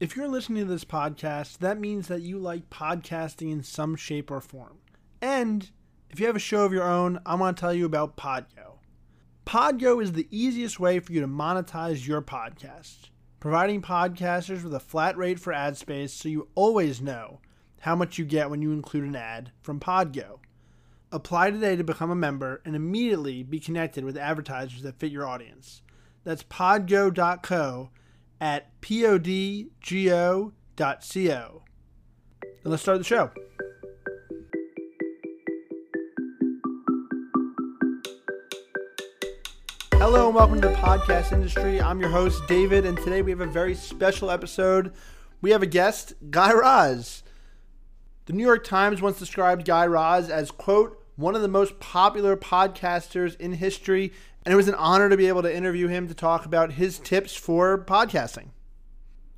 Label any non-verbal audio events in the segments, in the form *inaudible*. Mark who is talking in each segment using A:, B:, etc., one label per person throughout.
A: If you're listening to this podcast, that means that you like podcasting in some shape or form. And if you have a show of your own, I want to tell you about Podgo. Podgo is the easiest way for you to monetize your podcast, providing podcasters with a flat rate for ad space so you always know how much you get when you include an ad from Podgo. Apply today to become a member and immediately be connected with advertisers that fit your audience. That's podgo.co at podgo.co. And let's start the show. Hello and welcome to the podcast industry. I'm your host, David, and today we have a very special episode. We have a guest, Guy Raz. The New York Times once described Guy Raz as, quote, one of the most popular podcasters in history, and it was an honor to be able to interview him to talk about his tips for podcasting.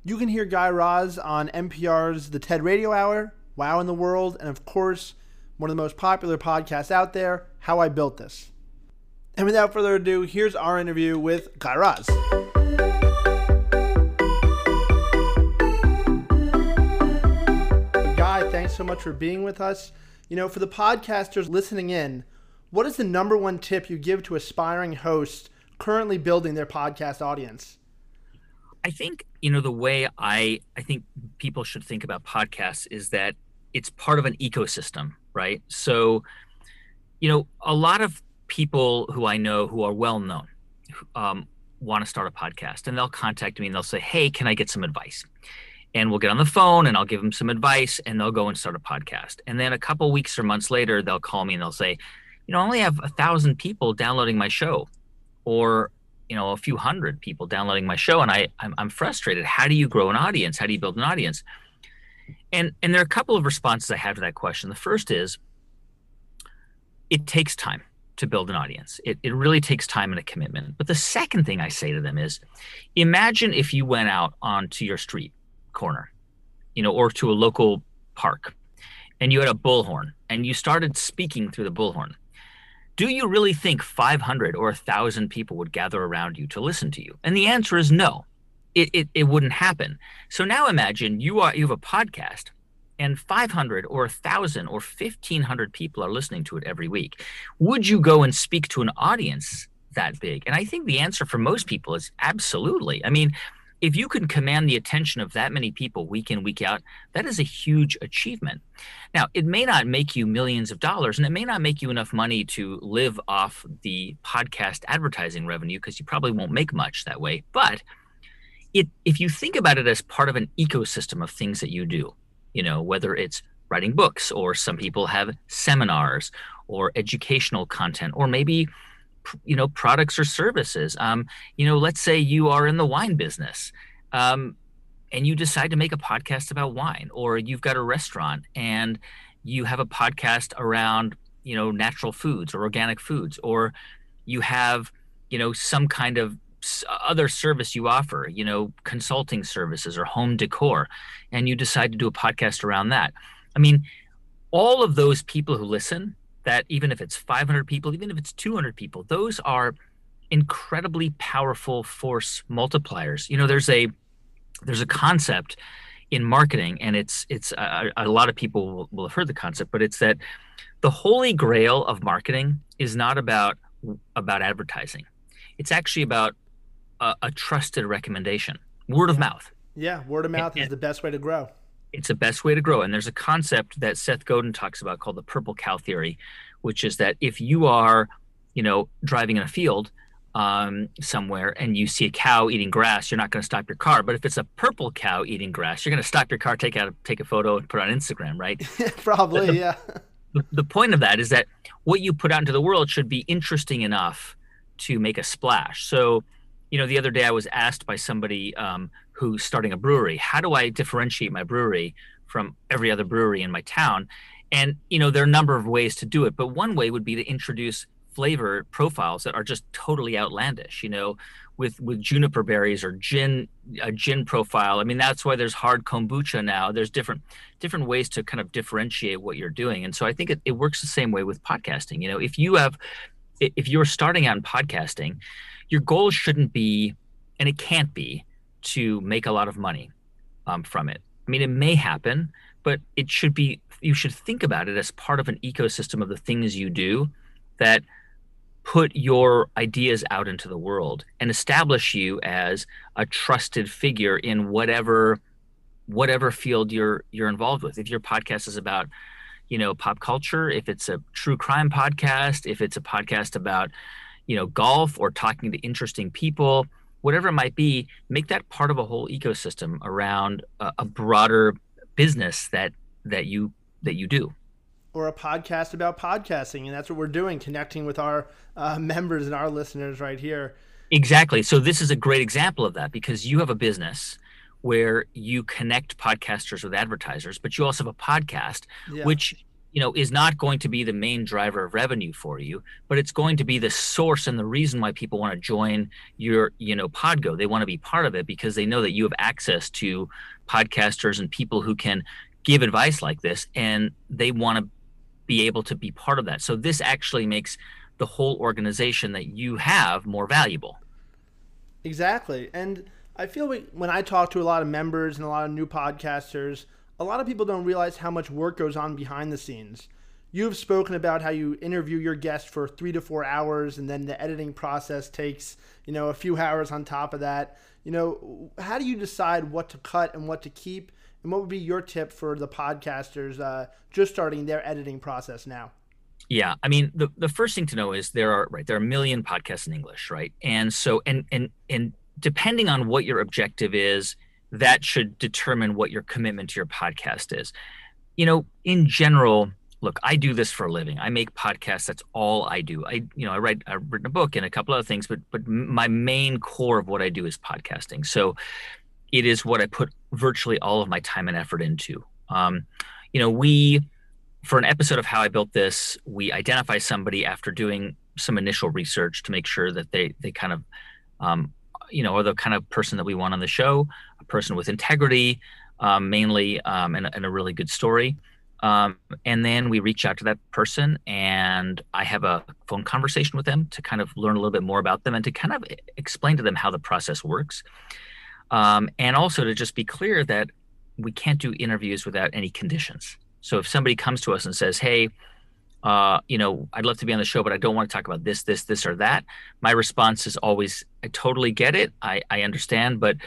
A: You can hear Guy Raz on NPR's The TED Radio Hour, Wow in the World, and of course, one of the most popular podcasts out there, How I Built This. And without further ado, here's our interview with Guy Raz. Guy, thanks so much for being with us. You know, for the podcasters listening in, what is the number one tip you give to aspiring hosts currently building their podcast audience?
B: I think, you know, the way I I think people should think about podcasts is that it's part of an ecosystem, right? So, you know, a lot of people who I know who are well known um, want to start a podcast and they'll contact me and they'll say, Hey, can I get some advice? and we'll get on the phone and I'll give them some advice and they'll go and start a podcast. And then a couple weeks or months later, they'll call me and they'll say, you know, I only have a thousand people downloading my show or, you know, a few hundred people downloading my show. And I, I'm, I'm frustrated. How do you grow an audience? How do you build an audience? And, and there are a couple of responses I have to that question. The first is it takes time to build an audience. It, it really takes time and a commitment. But the second thing I say to them is imagine if you went out onto your street corner, you know, or to a local park, and you had a bullhorn and you started speaking through the bullhorn, do you really think 500 or 1,000 people would gather around you to listen to you? And the answer is no. It, it, it wouldn't happen. So now imagine you are you have a podcast and 500 or 1,000 or 1,500 people are listening to it every week. Would you go and speak to an audience that big? And I think the answer for most people is absolutely. I mean, if you can command the attention of that many people week in week out that is a huge achievement. Now it may not make you millions of dollars and it may not make you enough money to live off the podcast advertising revenue because you probably won't make much that way. But it if you think about it as part of an ecosystem of things that you do you know whether it's writing books or some people have seminars or educational content or maybe you know products or services. Um, you know let's say you are in the wine business um, and you decide to make a podcast about wine or you've got a restaurant and you have a podcast around you know natural foods or organic foods or you have you know some kind of other service you offer you know consulting services or home decor and you decide to do a podcast around that. I mean all of those people who listen that even if it's 500 people, even if it's 200 people, those are incredibly powerful force multipliers. You know, there's a there's a concept in marketing, and it's it's uh, a lot of people will, will have heard the concept, but it's that the holy grail of marketing is not about about advertising. It's actually about a, a trusted recommendation, word of mouth.
A: Yeah, word of mouth and, is the best way to grow
B: it's the best way to grow. And there's a concept that Seth Godin talks about called the purple cow theory, which is that if you are, you know, driving in a field um, somewhere and you see a cow eating grass, you're not going to stop your car. But if it's a purple cow eating grass, you're going to stop your car, take out, take a photo, and put it on Instagram, right? *laughs*
A: Probably,
B: the,
A: yeah. *laughs*
B: The, the point of that is that what you put out into the world should be interesting enough to make a splash. So, you know, the other day I was asked by somebody um, who's starting a brewery. How do I differentiate my brewery from every other brewery in my town? And you know, there are a number of ways to do it, but one way would be to introduce flavor profiles that are just totally outlandish. You know, with with juniper berries or gin a gin profile. I mean, that's why there's hard kombucha now. There's different different ways to kind of differentiate what you're doing, and so I think it, it works the same way with podcasting. You know, if you have if you're starting out in podcasting, your goal shouldn't be, and it can't be, to make a lot of money. um, from it. I mean, it may happen, but it should be, you should think about it as part of an ecosystem of the things you do that put your ideas out into the world and establish you as a trusted figure in whatever whatever field you're you're involved with if your podcast is about you know pop culture if it's a true crime podcast if it's a podcast about you know golf or talking to interesting people whatever it might be make that part of a whole ecosystem around a, a broader business that that you that you do.
A: Or a podcast about podcasting and that's what we're doing connecting with our uh, members and our listeners right here.
B: Exactly. So this is a great example of that because you have a business where you connect podcasters with advertisers but you also have a podcast yeah. which you know is not going to be the main driver of revenue for you but it's going to be the source and the reason why people want to join your you know podgo they want to be part of it because they know that you have access to podcasters and people who can give advice like this and they want to be able to be part of that. So this actually makes the whole organization that you have more valuable.
A: Exactly. And I feel like when I talk to a lot of members and a lot of new podcasters, a lot of people don't realize how much work goes on behind the scenes. You've spoken about how you interview your guest for three to four hours, and then the editing process takes, you know, a few hours on top of that. You know, how do you decide what to cut and what to keep? And what would be your tip for the podcasters uh, just starting their editing process now?
B: Yeah, I mean, the, the first thing to know is there are right there are a million podcasts in English, right? And so and and and depending on what your objective is, that should determine what your commitment to your podcast is. You know, in general, look, I do this for a living. I make podcasts. That's all I do. I, you know, I write, I've written a book and a couple other things, but, but my main core of what I do is podcasting. So it is what I put virtually all of my time and effort into. Um, you know, we, for an episode of How I Built This, we identify somebody after doing some initial research to make sure that they, they kind of, um, you know, are the kind of person that we want on the show, a person with integrity, um, mainly, um, and, and, a really good story. Um, and then we reach out to that person and I have a phone conversation with them to kind of learn a little bit more about them and to kind of explain to them how the process works. Um, and also to just be clear that we can't do interviews without any conditions. So if somebody comes to us and says, "Hey, uh, you know, I'd love to be on the show, but I don't want to talk about this, this, this, or that," my response is always, "I totally get it. I, I understand, but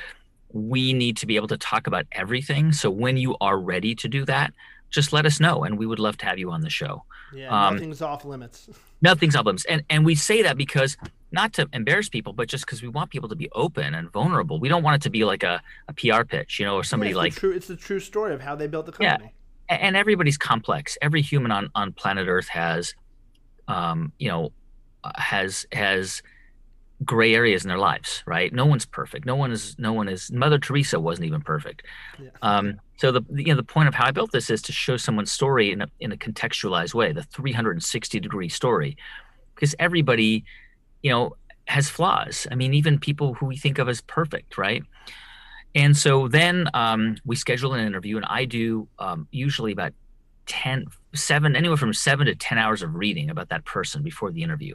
B: we need to be able to talk about everything. So when you are ready to do that, just let us know, and we would love to have you on the show."
A: Yeah, um, nothing's off limits. *laughs*
B: nothing's off limits, and and we say that because not to embarrass people, but just because we want people to be open and vulnerable. We don't want it to be like a, a PR pitch, you know, or somebody
A: yeah,
B: like
A: true. It's the true story of how they built the company.
B: Yeah, and everybody's complex. Every human on on planet Earth has, um, you know, uh, has has gray areas in their lives, right? No one's perfect. No one is. No one is. Mother Teresa wasn't even perfect. Yeah. Um, so the you know the point of how I built this is to show someone's story in a in a contextualized way, the 360 degree story, because everybody you know, has flaws. I mean, even people who we think of as perfect, right? And so then um, we schedule an interview, and I do um, usually about 10, seven, anywhere from seven to 10 hours of reading about that person before the interview.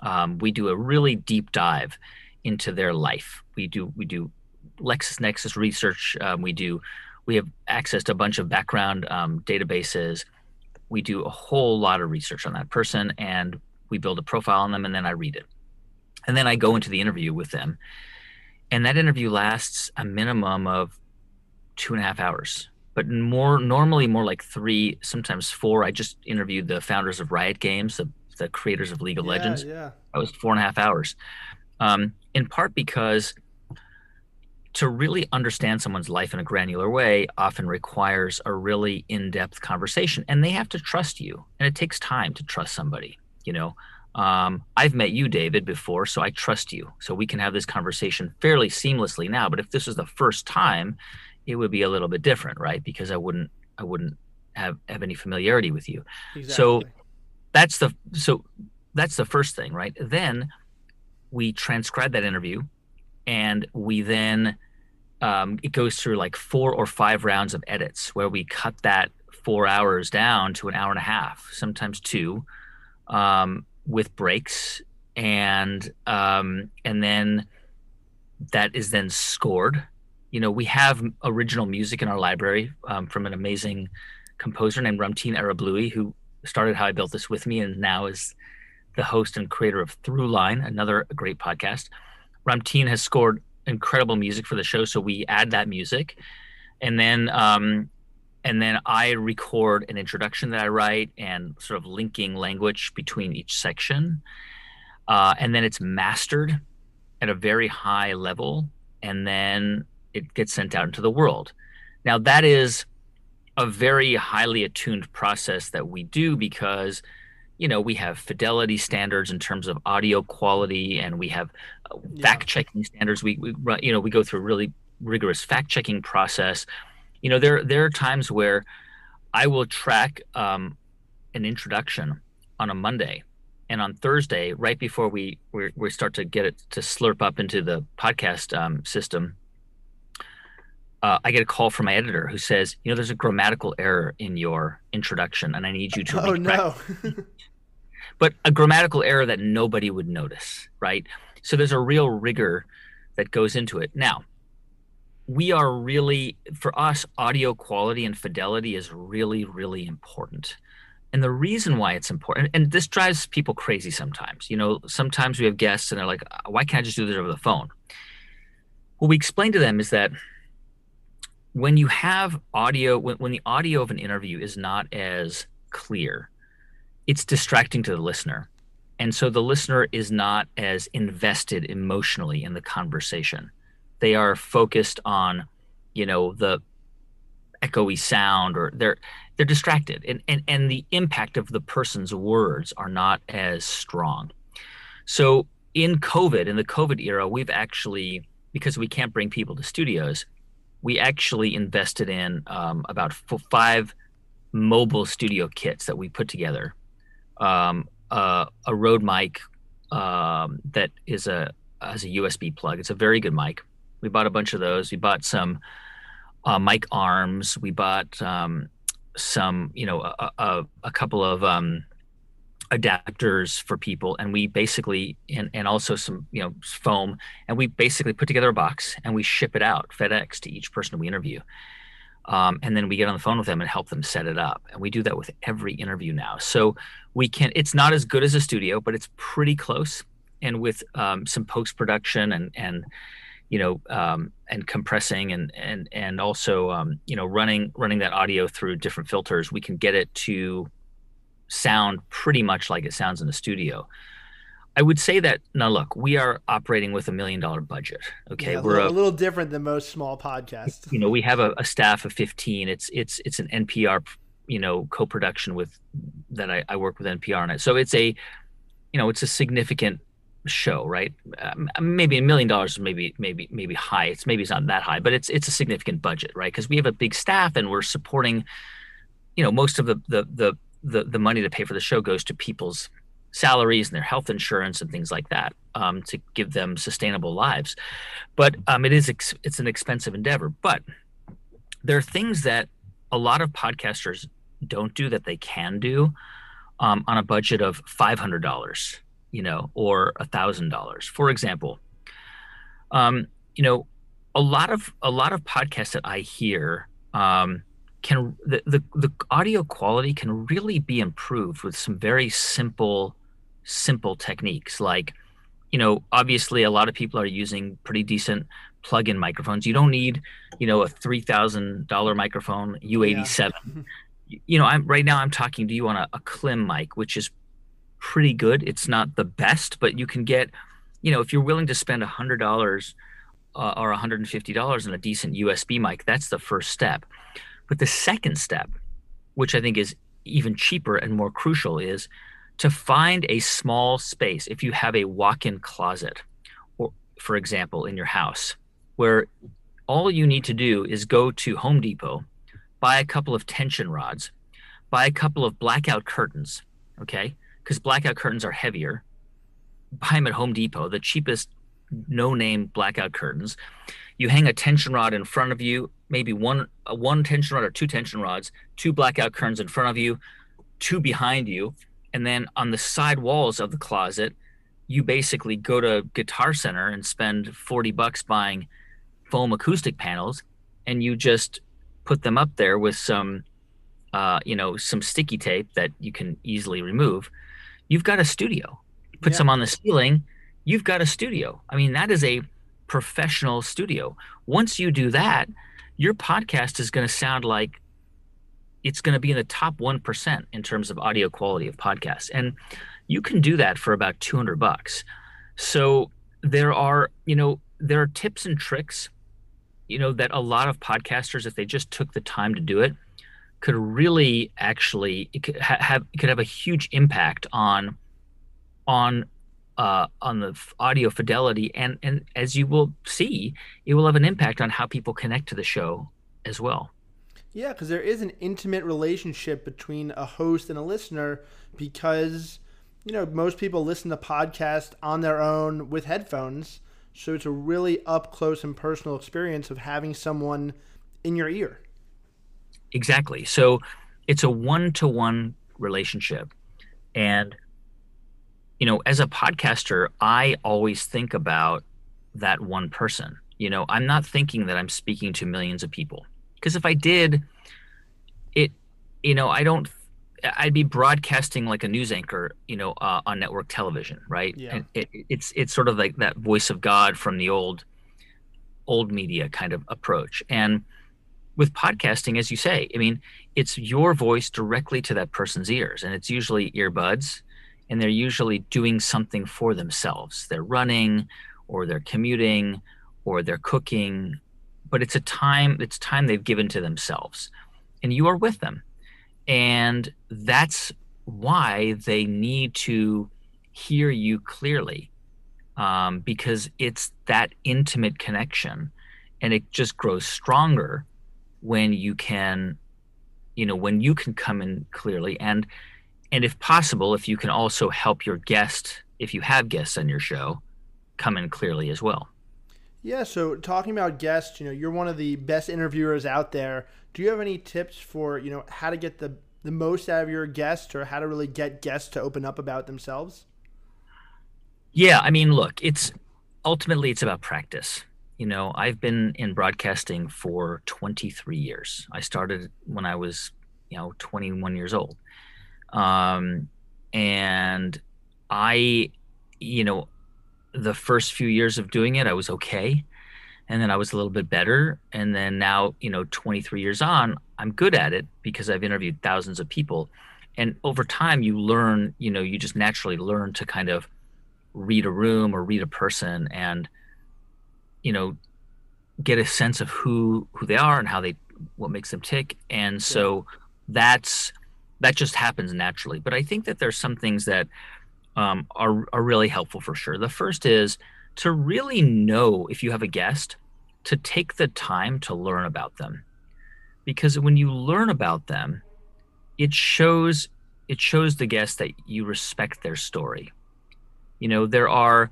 B: Um, we do a really deep dive into their life. We do, we do LexisNexis research. Um, we do, we have access to a bunch of background um, databases. We do a whole lot of research on that person and we build a profile on them and then I read it and then I go into the interview with them, and that interview lasts a minimum of two and a half hours, but more normally more like three, sometimes four. I just interviewed the founders of Riot Games, the, the creators of League of
A: yeah,
B: Legends.
A: Yeah,
B: that was four and a half hours, um, in part because to really understand someone's life in a granular way often requires a really in-depth conversation and they have to trust you and it takes time to trust somebody you know um, I've met you, David, before, so I trust you. So we can have this conversation fairly seamlessly now. But if this was the first time, it would be a little bit different, right? Because I wouldn't, I wouldn't have have any familiarity with you. Exactly. So that's the so that's the first thing, right? Then we transcribe that interview, and we then um, it goes through like four or five rounds of edits where we cut that four hours down to an hour and a half, sometimes two. Um, with breaks and um, and then that is then scored you know, we have original music in our library um, from an amazing composer named Ramtin Arablouei, who started How I Built This with me and now is the host and creator of Throughline, another great podcast. Ramtin has scored incredible music for the show, so we add that music, and then um, and then I record an introduction that I write and sort of linking language between each section, uh, and then it's mastered at a very high level, and then it gets sent out into the world. Now that is a very highly attuned process that we do because you know we have fidelity standards in terms of audio quality and we have uh, fact checking standards. We, we you know we go through a really rigorous fact checking process you know there there are times where i will track um, an introduction on a monday and on thursday right before we we, we start to get it to slurp up into the podcast um, system uh, I get a call from my editor who says, you know, there's a grammatical error in your introduction, and I need you to.
A: Oh no! *laughs*
B: but a grammatical error that nobody would notice, right? So there's a real rigor that goes into it. Now, we are really, for us, audio quality and fidelity is really, really important. And the reason why it's important, and this drives people crazy sometimes. You know, sometimes we have guests and they're like, uh, why can't I just do this over the phone? What we explain to them is that when you have audio when, when the audio of an interview is not as clear it's distracting to the listener and so the listener is not as invested emotionally in the conversation they are focused on you know the echoey sound or they're they're distracted and and, and the impact of the person's words are not as strong so in covid in the covid era we've actually because we can't bring people to studios we actually invested in um, about five mobile studio kits that we put together. Um, uh, a Rode mic um, that is a has a USB plug. It's a very good mic. We bought a bunch of those. We bought some uh, mic arms. We bought um, some, you know, a, a, a couple of um, adapters for people. And we basically and, and also some you know foam. And we basically put together a box and we ship it out fedex to each person we interview. Um, and then we get on the phone with them and help them set it up. And we do that with every interview now. So we can it's not as good as a studio but it's pretty close. And with um, some post production and and you know um, and compressing and and and also um, you know running running that audio through different filters we can get it to sound pretty much like it sounds in the studio. I would say that now look, we are operating with a million dollar budget. Okay,
A: yeah,
B: we're
A: a, a, little different than most small podcasts.
B: You know, we have a, a, staff of fifteen. It's it's it's an NPR, you know, co-production with that I, I work with NPR on it. So it's a, you know, it's a significant show, right? Um, maybe a million dollars, maybe maybe maybe high. It's maybe it's not that high, but it's it's a significant budget, right? Because we have a big staff and we're supporting, you know, most of the the the the the money to pay for the show goes to people's salaries and their health insurance and things like that um, to give them sustainable lives. But um, it is ex- it's an expensive endeavor. But there are things that a lot of podcasters don't do that they can do um, on a budget of five hundred dollars, you know, or a thousand dollars. For example, um, you know, a lot of a lot of podcasts that I hear um, can the, the, the audio quality can really be improved with some very simple simple techniques like you know obviously a lot of people are using pretty decent plug-in microphones you don't need you know a $3000 microphone u87 yeah. *laughs* you know i'm right now i'm talking to you on a, a klim mic which is pretty good it's not the best but you can get you know if you're willing to spend $100 uh, or $150 on a decent usb mic that's the first step but the second step, which I think is even cheaper and more crucial, is to find a small space. If you have a walk in closet, or for example, in your house, where all you need to do is go to Home Depot, buy a couple of tension rods, buy a couple of blackout curtains, okay? Because blackout curtains are heavier. Buy them at Home Depot, the cheapest no name blackout curtains. You hang a tension rod in front of you, maybe one one tension rod or two tension rods, two blackout curtains in front of you, two behind you, and then on the side walls of the closet, you basically go to Guitar Center and spend 40 bucks buying foam acoustic panels and you just put them up there with some uh, you know some sticky tape that you can easily remove you've got a studio. Put
A: Yeah.
B: some on the ceiling you've got a studio. I mean that is a professional studio. Once you do that your podcast is going to sound like it's going to be in the top 1% in terms of audio quality of podcasts. And you can do that for about 200 bucks. So there are you know there are tips and tricks you know that a lot of podcasters if they just took the time to do it could really actually could ha- have could have a huge impact on on uh, on the audio fidelity and and as you will see it will have an impact on how people connect to the show as well
A: Yeah, because there is an intimate relationship between a host and a listener because, you know, most people listen to podcasts on their own with headphones. So it's a really up close and personal experience of having someone in your ear.
B: Exactly. So it's a one to one relationship. And, you know, as a podcaster, I always think about that one person. You know, I'm not thinking that I'm speaking to millions of people. Because if I did, it, you know, I don't, I'd be broadcasting like a news anchor, you know, uh, on network television, right?
A: Yeah.
B: And it, it's it's sort of like that voice of God from the old, old media kind of approach. And with podcasting, as you say, I mean, it's your voice directly to that person's ears, and it's usually earbuds, and they're usually doing something for themselves. They're running, or they're commuting, or they're cooking, but it's a time it's time they've given to themselves, and you are with them, and that's why they need to hear you clearly, um, because it's that intimate connection, and it just grows stronger when you can you know when you can come in clearly and and if possible if you can also help your guest if you have guests on your show come in clearly as well
A: Yeah, so talking about guests, you know, you're one of the best interviewers out there. Do you have any tips for, you know, how to get the the most out of your guests or how to really get guests to open up about themselves?
B: yeah i mean look it's ultimately it's about practice you know i've been in broadcasting for 23 years. I started when i was you know 21 years old. Um and i you know the first few years of doing it i was okay and then i was a little bit better and then now you know 23 years on i'm good at it because i've interviewed thousands of people. And over time you learn you know you just naturally learn to kind of read a room or read a person and you know get a sense of who who they are and how they what makes them tick. And so that's that just happens naturally. But i think that there's some things that um, are, are really helpful for sure. The first is to really know if you have a guest to take the time to learn about them. Because when you learn about them it shows it shows the guest that you respect their story. You know there are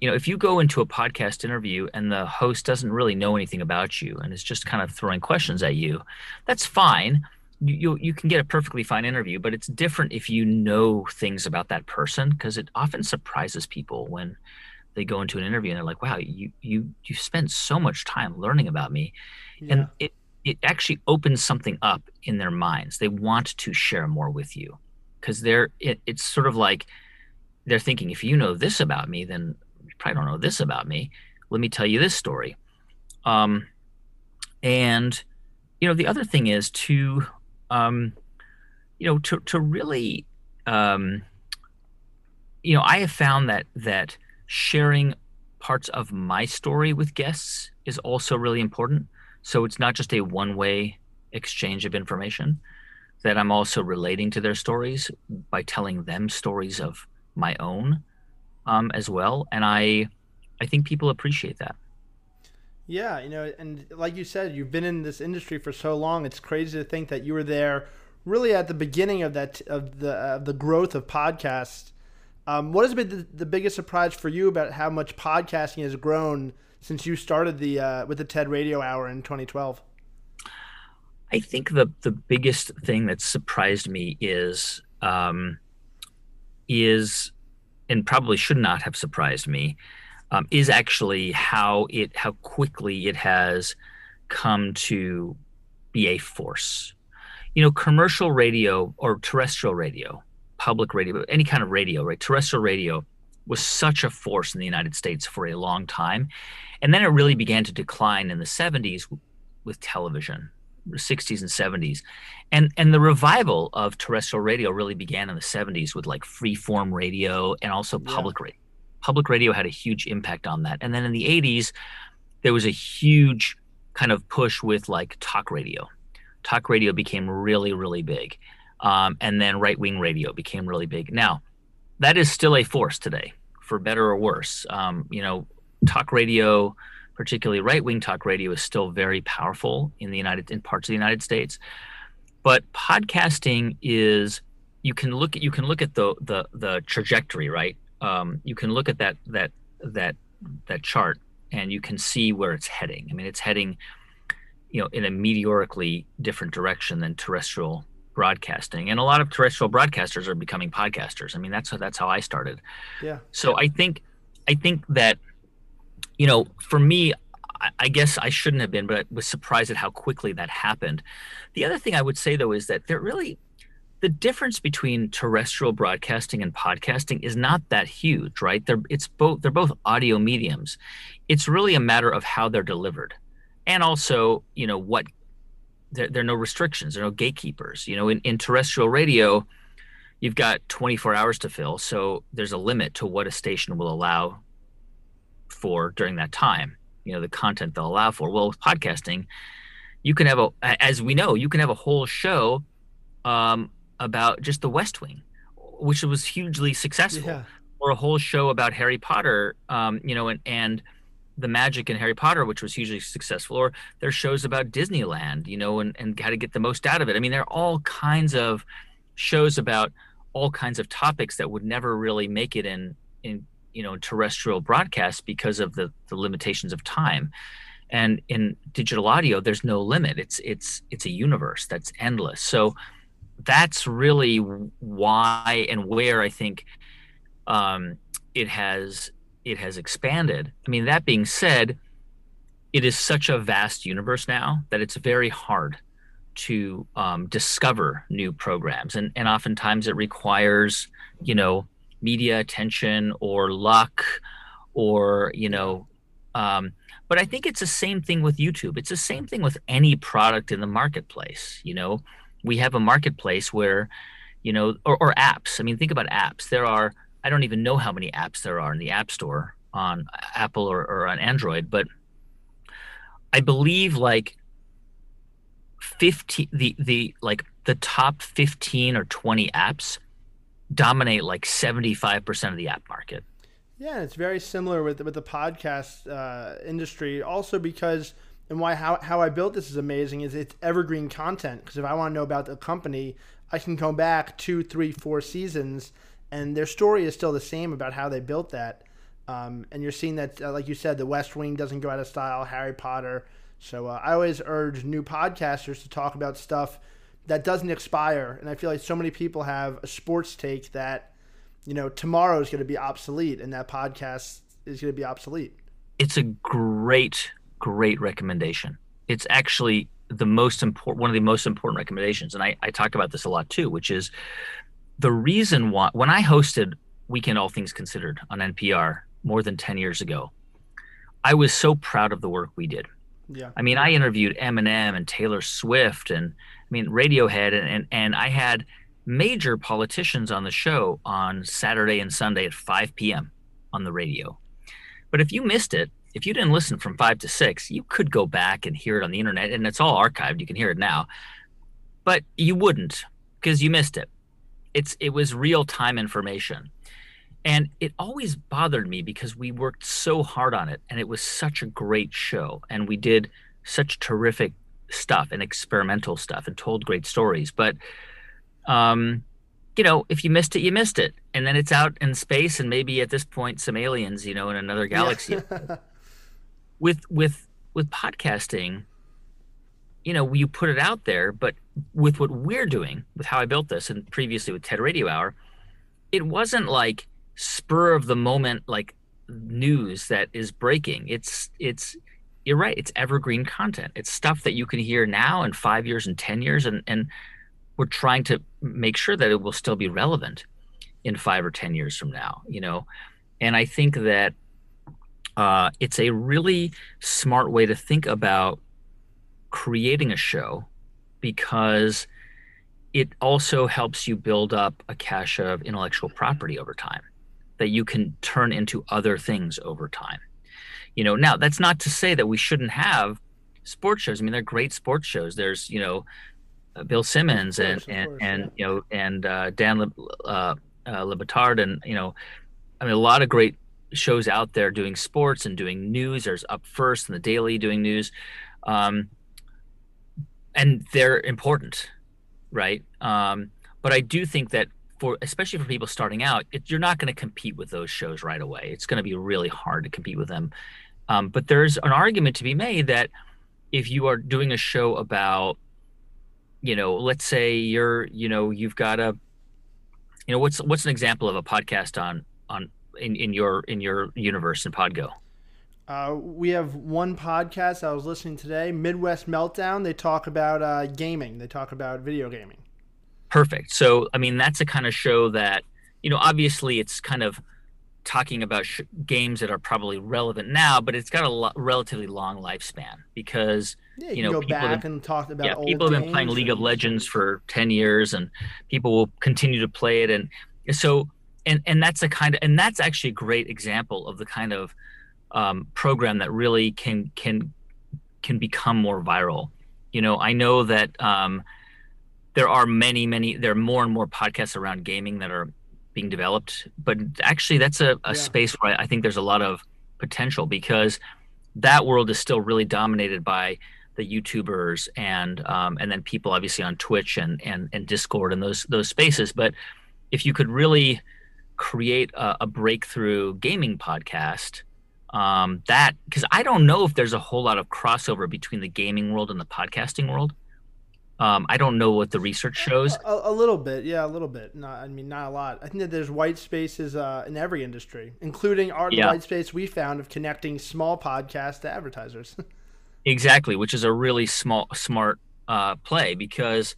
B: you know if you go into a podcast interview and the host doesn't really know anything about you and is just kind of throwing questions at you that's fine. You you, you can get a perfectly fine interview but it's different if you know things about that person because it often surprises people when they go into an interview and they're like wow you you you spent so much time learning about me.
A: Yeah.
B: and it it actually opens something up in their minds. They want to share more with you because they're it, it's sort of like they're thinking if you know this about me then probably don't know this about me. Let me tell you this story. Um and you know the other thing is to um you know to to really um you know i have found that that sharing parts of my story with guests is also really important. So it's not just a one way exchange of information that i'm also relating to their stories by telling them stories of my own um, as well and i i think people appreciate that
A: Yeah, you know, and like you said, you've been in this industry for so long. It's crazy to think that you were there, really at the beginning of that of the of the growth of podcasts. Um, what has been the, the biggest surprise for you about how much podcasting has grown since you started the uh, with the TED Radio Hour in 2012?
B: I think the the biggest thing that surprised me is um, is and probably should not have surprised me um, is actually how it how quickly it has come to be a force. You know, commercial radio or terrestrial radio, public radio, any kind of radio, right? Terrestrial radio was such a force in the United States for a long time. And then it really began to decline in the 70s with television, 60s and 70s. And and the revival of terrestrial radio really began in the 70s with like freeform radio and also public yeah. radio. Public radio had a huge impact on that. And then in the 80s, there was a huge kind of push with like talk radio. Talk radio became really, really big. Um, and then right wing radio became really big. Now, that is still a force today, for better or worse. Um, you know, talk radio, particularly right wing talk radio, is still very powerful in the United in parts of the United States. But podcasting is you can look at you can look at the the the trajectory, right? Um, you can look at that that that that chart and you can see where it's heading. I mean, it's heading, you know, in a meteorically different direction than terrestrial broadcasting. And a lot of terrestrial broadcasters are becoming podcasters. I mean, that's how, that's how I started.
A: Yeah.
B: So I think I think that you know, for me, I guess I shouldn't have been, but I was surprised at how quickly that happened. The other thing I would say though is that there really the difference between terrestrial broadcasting and podcasting is not that huge, right? They're it's both they're both audio mediums. It's really a matter of how they're delivered. And also, you know, what there, there are no restrictions, there are no gatekeepers. You know, in, in terrestrial radio, you've got 24 hours to fill, so there's a limit to what a station will allow for during that time. You know, the content they'll allow for. Well, with podcasting, you can have a, as we know, you can have a whole show um, about just the West Wing, which was hugely successful, yeah. or a whole show about Harry Potter, um, you know, and and the magic in Harry Potter, which was hugely successful, or there's shows about Disneyland, you know, and, and how to get the most out of it. I mean, there are all kinds of shows about all kinds of topics that would never really make it in in you know terrestrial broadcasts because of the, the limitations of time. And in digital audio, there's no limit. It's it's it's a universe that's endless. So that's really why and where I think um, it has it has expanded. I mean, that being said, it is such a vast universe now that it's very hard to um, discover new programs, and and oftentimes it requires you know media attention or luck or you know. Um, but I think it's the same thing with YouTube. It's the same thing with any product in the marketplace. You know, we have a marketplace where, you know, or, or apps. I mean, think about apps. There are I don't even know how many apps there are in the App Store on Apple or, or on Android, but I believe like 15 the the like the top 15 or 20 apps dominate like 75% of the app market.
A: Yeah, it's very similar with with the podcast uh, industry. Also, because and why how, how I built this is amazing is it's evergreen content. Because if I want to know about the company, I can go back two, three, four seasons and their story is still the same about how they built that. Um, and you're seeing that, uh, like you said, the West Wing doesn't go out of style. Harry Potter. So uh, I always urge new podcasters to talk about stuff that doesn't expire. And I feel like so many people have a sports take that, you know, tomorrow is going to be obsolete, and that podcast is going to be obsolete.
B: It's a great, great recommendation. It's actually the most important, one of the most important recommendations. And I, I talk about this a lot too, which is the reason why when I hosted Weekend All Things Considered on NPR more than 10 years ago, I was so proud of the work we did.
A: Yeah.
B: I mean, I interviewed Eminem and Taylor Swift and I mean Radiohead and, and and I had major politicians on the show on Saturday and Sunday at 5 p.m. on the radio. But if you missed it, if you didn't listen from 5 to 6, you could go back and hear it on the internet and it's all archived. You can hear it now. But you wouldn't because you missed it it's it was real time information and it always bothered me because we worked so hard on it and it was such a great show and we did such terrific stuff and experimental stuff and told great stories. But um you know if you missed it you missed it. And then it's out in space and maybe at this point some aliens you know in another galaxy. Yeah. *laughs* with with with podcasting you know, you put it out there, but with what we're doing, with how I built this and previously with TED Radio Hour, it wasn't like spur of the moment, like news that is breaking. It's it's you're right. It's evergreen content. It's stuff that you can hear now in five years and ten years, and and we're trying to make sure that it will still be relevant in five or ten years from now. You know, and I think that uh, it's a really smart way to think about creating a show because it also helps you build up a cache of intellectual property over time that you can turn into other things over time. You know, now that's not to say that we shouldn't have sports shows. I mean, they're great sports shows. There's, you know, uh, Bill Simmons course, and and, course, and yeah. you know and uh, Dan Le, uh, uh, and you know, I mean, a lot of great shows out there doing sports and doing news. There's Up First and the Daily doing news, um, and they're important, right? Um, but I do think that for especially for people starting out, it, you're not going to compete with those shows right away. It's going to be really hard to compete with them. Um, but there's an argument to be made that if you are doing a show about, you know, let's say you're, you know, you've got a, you know, what's what's an example of a podcast on on in, in your in your universe in Podgo?
A: Uh, we have one podcast I was listening today, Midwest Meltdown. They talk about uh, gaming. They talk about video gaming.
B: Perfect. So, I mean, that's a kind of show that, you know, obviously it's kind of talking about sh- games that are probably relevant now, but it's got a lo- relatively long lifespan because,
A: yeah, you, you know, people have, and talk about
B: yeah, people have been playing League of Legends for 10 years and people will continue to play it. And so, and, and that's a kind of, and that's actually a great example of the kind of um, program that really can, can, can become more viral. You know, I know that, um, there are many, many, there are more and more podcasts around gaming that are being developed. But actually, that's a, a yeah. space where I think there's a lot of potential because that world is still really dominated by the YouTubers and um, and then people obviously on Twitch and and and Discord and those those spaces. But if you could really create a, a breakthrough gaming podcast, um, that because I don't know if there's a whole lot of crossover between the gaming world and the podcasting world. Um, I don't know what the research shows.
A: A, a, little bit, yeah, a little bit. Not, I mean, not a lot. I think that there's white spaces uh, in every industry, including our yeah. white space we found of connecting small podcasts to advertisers. *laughs*
B: exactly, which is a really small, smart uh, play because,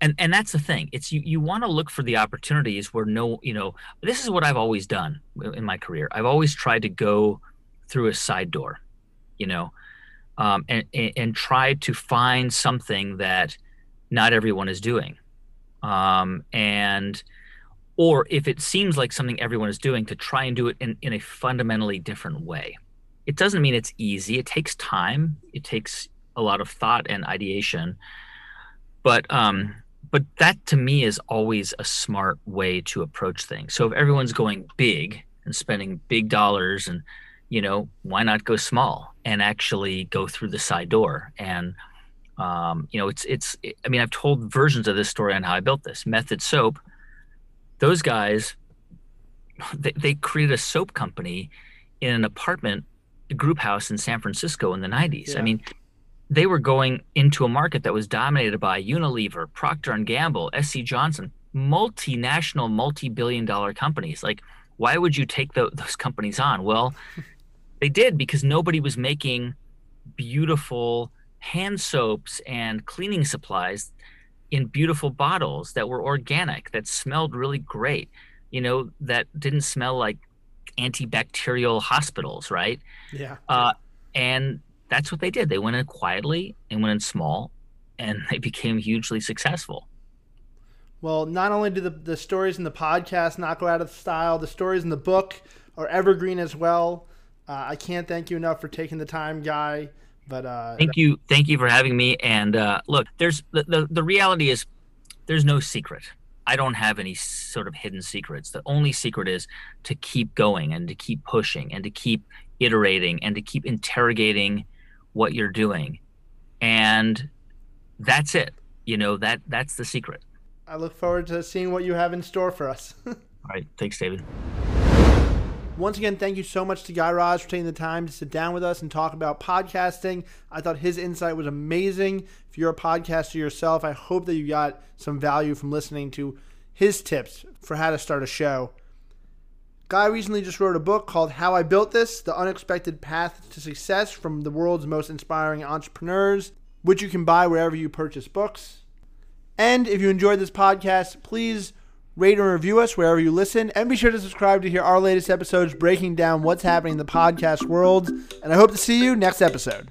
B: and and that's the thing. It's you you want to look for the opportunities where no, you know, this is what I've always done in my career. I've always tried to go through a side door, you know. Um, and, and, and tried to find something that not everyone is doing. Um, and or if it seems like something everyone is doing to try and do it in, in a fundamentally different way. It doesn't mean it's easy. It takes time. It takes a lot of thought and ideation. But um, but that to me is always a smart way to approach things. So if everyone's going big and spending big dollars and you know, why not go small and actually go through the side door and um, you know, it's it's. I mean, I've told versions of this story on how I built this. Method Soap. Those guys, they, they created a soap company in an apartment group house in San Francisco in the 90s. Yeah. I mean, they were going into a market that was dominated by Unilever, Procter and Gamble, SC Johnson, multinational, multi-billion dollar companies. Like, why would you take the, those companies on? Well, *laughs* they did because nobody was making beautiful hand soaps and cleaning supplies in beautiful bottles that were organic, that smelled really great, you know, that didn't smell like antibacterial hospitals, right?
A: Yeah.
B: Uh, and that's what they did. They went in quietly and went in small, and *laughs* they became hugely successful.
A: Well, not only do the, the stories in the podcast not go out of style, the stories in the book are evergreen as well. Uh, I can't thank you enough for taking the time, Guy. But uh,
B: thank you, thank you for having me. And uh, look, there's the, the the reality is there's no secret. I don't have any sort of hidden secrets. The only secret is to keep going and to keep pushing and to keep iterating and to keep interrogating what you're doing. And that's it. You know, that that's the secret.
A: I look forward to seeing what you have in store for us. *laughs*
B: All right. Thanks, David.
A: Once again, thank you so much to Guy Raz for taking the time to sit down with us and talk about podcasting. I thought his insight was amazing. If you're a podcaster yourself, I hope that you got some value from listening to his tips for how to start a show. Guy recently just wrote a book called How I Built This The Unexpected Path to Success from the World's Most Inspiring Entrepreneurs, which you can buy wherever you purchase books. And if you enjoyed this podcast, please rate and review us wherever you listen. And be sure to subscribe to hear our latest episodes breaking down what's happening in the podcast world. And I hope to see you next episode.